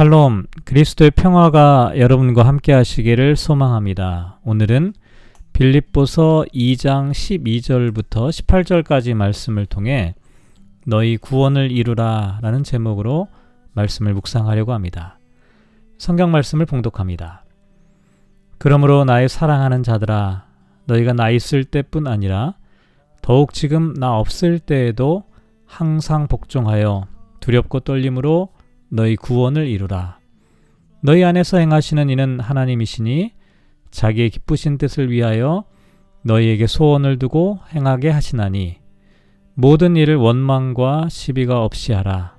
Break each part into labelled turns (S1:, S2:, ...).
S1: 샬롬, 그리스도의 평화가 여러분과 함께 하시기를 소망합니다. 오늘은 빌립보서 2장 12절부터 18절까지 말씀을 통해 너희 구원을 이루라 라는 제목으로 말씀을 묵상하려고 합니다. 성경 말씀을 봉독합니다. 그러므로 나의 사랑하는 자들아, 너희가 나 있을 때뿐 아니라 더욱 지금 나 없을 때에도 항상 복종하여 두렵고 떨림으로 너희 구원을 이루라. 너희 안에서 행하시는 이는 하나님이시니 자기의 기쁘신 뜻을 위하여 너희에게 소원을 두고 행하게 하시나니 모든 일을 원망과 시비가 없이 하라.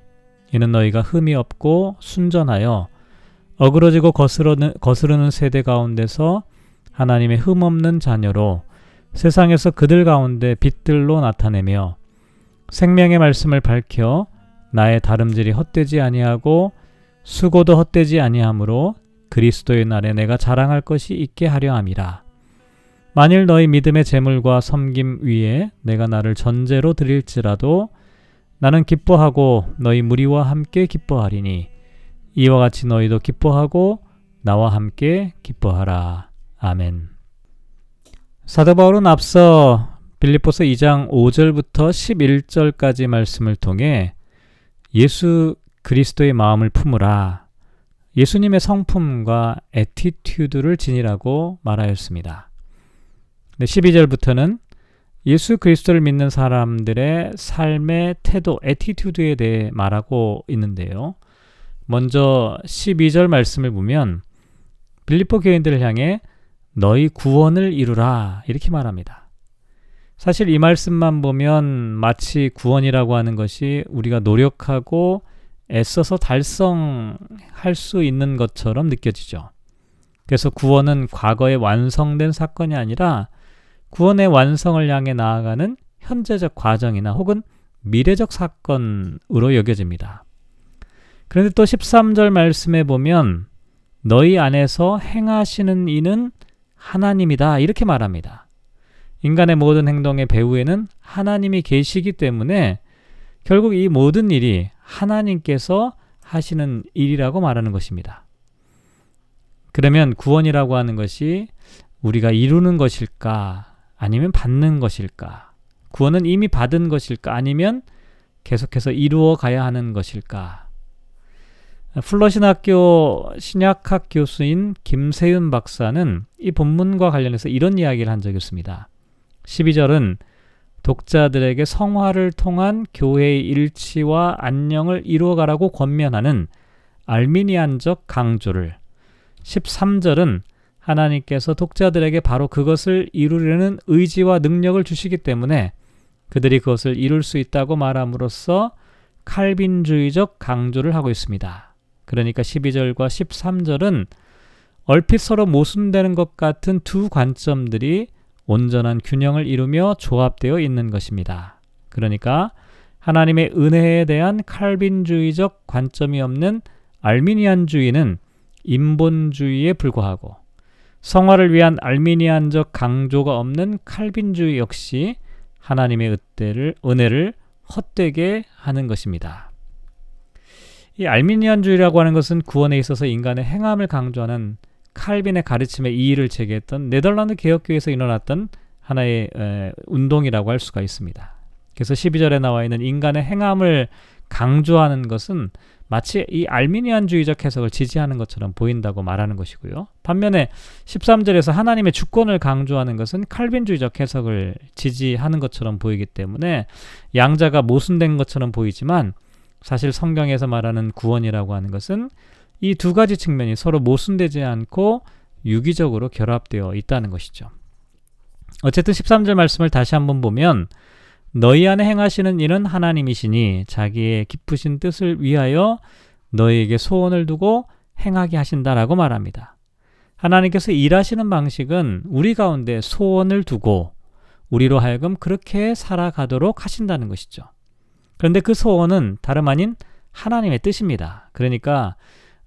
S1: 이는 너희가 흠이 없고 순전하여 어그러지고 거스르는, 거스르는 세대 가운데서 하나님의 흠 없는 자녀로 세상에서 그들 가운데 빛들로 나타내며 생명의 말씀을 밝혀 나의 다름질이 헛되지 아니하고 수고도 헛되지 아니하므로 그리스도의 날에 내가 자랑할 것이 있게 하려 함이라. 만일 너희 믿음의 재물과 섬김 위에 내가 나를 전제로 드릴지라도 나는 기뻐하고 너희 무리와 함께 기뻐하리니 이와 같이 너희도 기뻐하고 나와 함께 기뻐하라. 아멘. 사도 바울은 앞서 빌립보서 2장 5절부터 11절까지 말씀을 통해 예수 그리스도의 마음을 품으라. 예수님의 성품과 attitude를 지니라고 말하였습니다. 12절부터는 예수 그리스도를 믿는 사람들의 삶의 태도, attitude에 대해 말하고 있는데요. 먼저 12절 말씀을 보면 빌립보 교인들을 향해 너희 구원을 이루라 이렇게 말합니다. 사실 이 말씀만 보면 마치 구원이라고 하는 것이 우리가 노력하고 애써서 달성할 수 있는 것처럼 느껴지죠. 그래서 구원은 과거에 완성된 사건이 아니라 구원의 완성을 향해 나아가는 현재적 과정이나 혹은 미래적 사건으로 여겨집니다. 그런데 또 13절 말씀에 보면 너희 안에서 행하시는 이는 하나님이다 이렇게 말합니다. 인간의 모든 행동의 배후에는 하나님이 계시기 때문에 결국 이 모든 일이 하나님께서 하시는 일이라고 말하는 것입니다. 그러면 구원이라고 하는 것이 우리가 이루는 것일까? 아니면 받는 것일까? 구원은 이미 받은 것일까? 아니면 계속해서 이루어 가야 하는 것일까? 플러신 학교 신약학 교수인 김세윤 박사는 이 본문과 관련해서 이런 이야기를 한 적이 있습니다. 12절은 독자들에게 성화를 통한 교회의 일치와 안녕을 이루어가라고 권면하는 알미니안적 강조를 13절은 하나님께서 독자들에게 바로 그것을 이루려는 의지와 능력을 주시기 때문에 그들이 그것을 이룰 수 있다고 말함으로써 칼빈주의적 강조를 하고 있습니다. 그러니까 12절과 13절은 얼핏 서로 모순되는 것 같은 두 관점들이 온전한 균형을 이루며 조합되어 있는 것입니다. 그러니까 하나님의 은혜에 대한 칼빈주의적 관점이 없는 알미니안주의는 인본주의에 불과하고 성화를 위한 알미니안적 강조가 없는 칼빈주의 역시 하나님의 은혜를, 은혜를 헛되게 하는 것입니다. 이 알미니안주의라고 하는 것은 구원에 있어서 인간의 행함을 강조하는 칼빈의 가르침에 이의를 제기했던 네덜란드 개혁교회에서 일어났던 하나의 에, 운동이라고 할 수가 있습니다. 그래서 12절에 나와 있는 인간의 행함을 강조하는 것은 마치 이 알미니안주의적 해석을 지지하는 것처럼 보인다고 말하는 것이고요. 반면에 13절에서 하나님의 주권을 강조하는 것은 칼빈주의적 해석을 지지하는 것처럼 보이기 때문에 양자가 모순된 것처럼 보이지만 사실 성경에서 말하는 구원이라고 하는 것은 이 두 가지 측면이 서로 모순되지 않고 유기적으로 결합되어 있다는 것이죠. 어쨌든 13절 말씀을 다시 한번 보면 너희 안에 행하시는 일은 하나님이시니 자기의 기쁘신 뜻을 위하여 너희에게 소원을 두고 행하게 하신다라고 말합니다. 하나님께서 일하시는 방식은 우리 가운데 소원을 두고 우리로 하여금 그렇게 살아가도록 하신다는 것이죠. 그런데 그 소원은 다름 아닌 하나님의 뜻입니다. 그러니까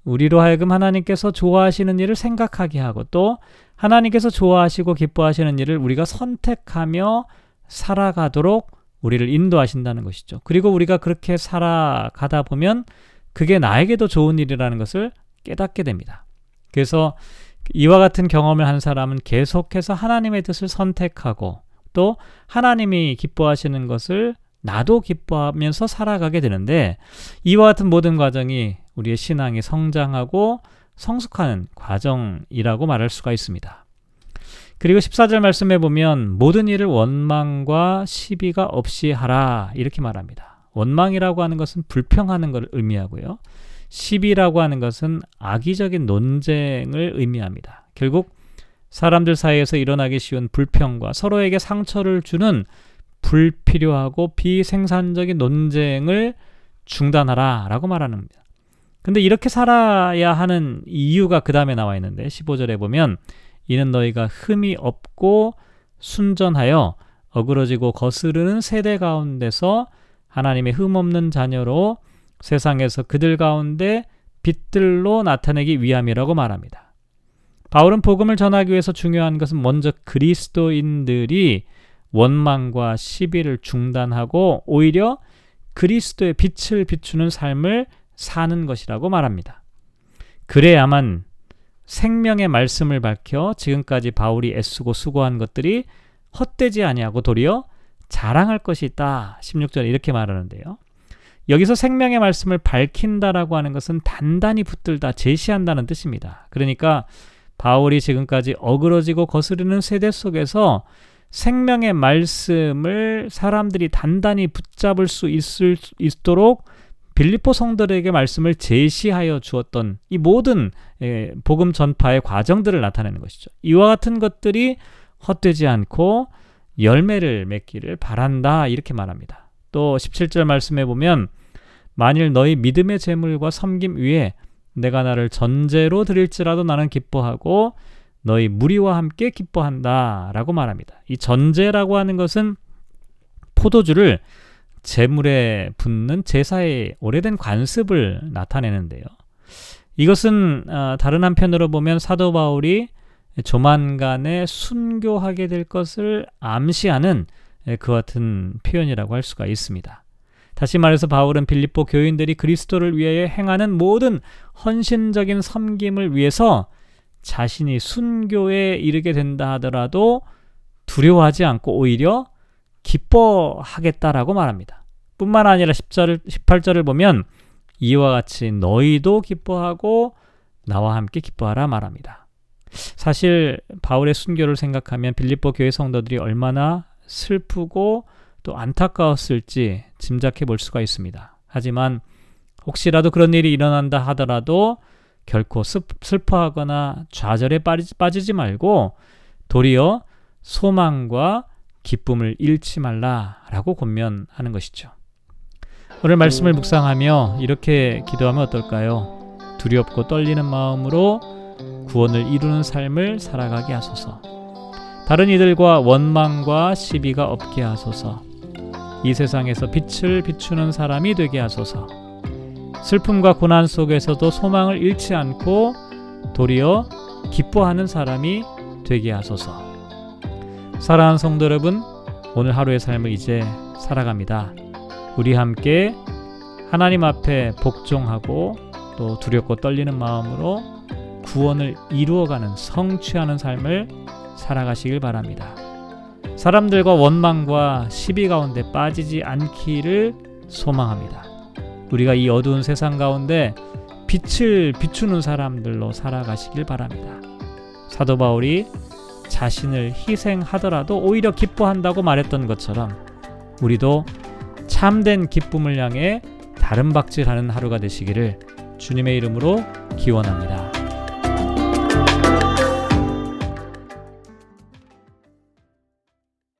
S1: 우리로 하여금 하나님께서 좋아하시는 일을 생각하게 하고 또 하나님께서 좋아하시고 기뻐하시는 일을 우리가 선택하며 살아가도록 우리를 인도하신다는 것이죠. 그리고 우리가 그렇게 살아가다 보면 그게 나에게도 좋은 일이라는 것을 깨닫게 됩니다. 그래서 이와 같은 경험을 한 사람은 계속해서 하나님의 뜻을 선택하고 또 하나님이 기뻐하시는 것을 나도 기뻐하면서 살아가게 되는데 이와 같은 모든 과정이 우리의 신앙이 성장하고 성숙하는 과정이라고 말할 수가 있습니다. 그리고 14절 말씀해 보면 모든 일을 원망과 시비가 없이 하라 이렇게 말합니다. 원망이라고 하는 것은 불평하는 것을 의미하고요. 시비라고 하는 것은 악의적인 논쟁을 의미합니다. 결국 사람들 사이에서 일어나기 쉬운 불평과 서로에게 상처를 주는 불필요하고 비생산적인 논쟁을 중단하라 라고 말하는 겁니다. 근데 이렇게 살아야 하는 이유가 그 다음에 나와 있는데 15절에 보면 이는 너희가 흠이 없고 순전하여 어그러지고 거스르는 세대 가운데서 하나님의 흠 없는 자녀로 세상에서 그들 가운데 빛들로 나타내기 위함이라고 말합니다. 바울은 복음을 전하기 위해서 중요한 것은 먼저 그리스도인들이 원망과 시비를 중단하고 오히려 그리스도의 빛을 비추는 삶을 사는 것이라고 말합니다. 그래야만 생명의 말씀을 밝혀 지금까지 바울이 애쓰고 수고한 것들이 헛되지 아니하고 도리어 자랑할 것이 있다. 16절에 이렇게 말하는데요. 여기서 생명의 말씀을 밝힌다라고 하는 것은 단단히 붙들다 제시한다는 뜻입니다. 그러니까 바울이 지금까지 어그러지고 거스르는 세대 속에서 생명의 말씀을 사람들이 단단히 붙잡을 수 있을, 있도록 빌리포 성들에게 말씀을 제시하여 주었던 이 모든 예, 복음 전파의 과정들을 나타내는 것이죠. 이와 같은 것들이 헛되지 않고 열매를 맺기를 바란다 이렇게 말합니다. 또 17절 말씀해 보면 만일 너희 믿음의 재물과 섬김 위에 내가 나를 전제로 드릴지라도 나는 기뻐하고 너희 무리와 함께 기뻐한다라고 말합니다. 이 전제라고 하는 것은 포도주를 재물에 붓는 제사의 오래된 관습을 나타내는데요. 이것은 어, 다른 한편으로 보면 사도 바울이 조만간에 순교하게 될 것을 암시하는 그 같은 표현이라고 할 수가 있습니다. 다시 말해서 바울은 빌립보 교인들이 그리스도를 위해 행하는 모든 헌신적인 섬김을 위해서 자신이 순교에 이르게 된다 하더라도 두려워하지 않고 오히려 기뻐하겠다라고 말합니다. 뿐만 아니라 10절, 18절을 보면 이와 같이 너희도 기뻐하고 나와 함께 기뻐하라 말합니다. 사실 바울의 순교를 생각하면 빌립보 교회 성도들이 얼마나 슬프고 또 안타까웠을지 짐작해 볼 수가 있습니다. 하지만 혹시라도 그런 일이 일어난다 하더라도 결코 슬퍼하거나 좌절에 빠지지 말고 도리어 소망과 기쁨을 잃지 말라라고 권면하는 것이죠. 오늘 말씀을 묵상하며 이렇게 기도하면 어떨까요? 두렵고 떨리는 마음으로 구원을 이루는 삶을 살아가게 하소서. 다른 이들과 원망과 시비가 없게 하소서. 이 세상에서 빛을 비추는 사람이 되게 하소서. 슬픔과 고난 속에서도 소망을 잃지 않고 도리어 기뻐하는 사람이 되게 하소서. 사랑하는 성도 여러분, 오늘 하루의 삶을 이제 살아갑니다. 우리 함께 하나님 앞에 복종하고 또 두렵고 떨리는 마음으로 구원을 이루어가는 성취하는 삶을 살아가시길 바랍니다. 사람들과 원망과 시비 가운데 빠지지 않기를 소망합니다. 우리가 이 어두운 세상 가운데 빛을 비추는 사람들로 살아가시길 바랍니다. 사도 바울이 자신을 희생하더라도 오히려 기뻐한다고 말했던 것처럼 우리도 참된 기쁨을 향해 다른 박질하는 하루가 되시기를 주님의 이름으로 기원합니다.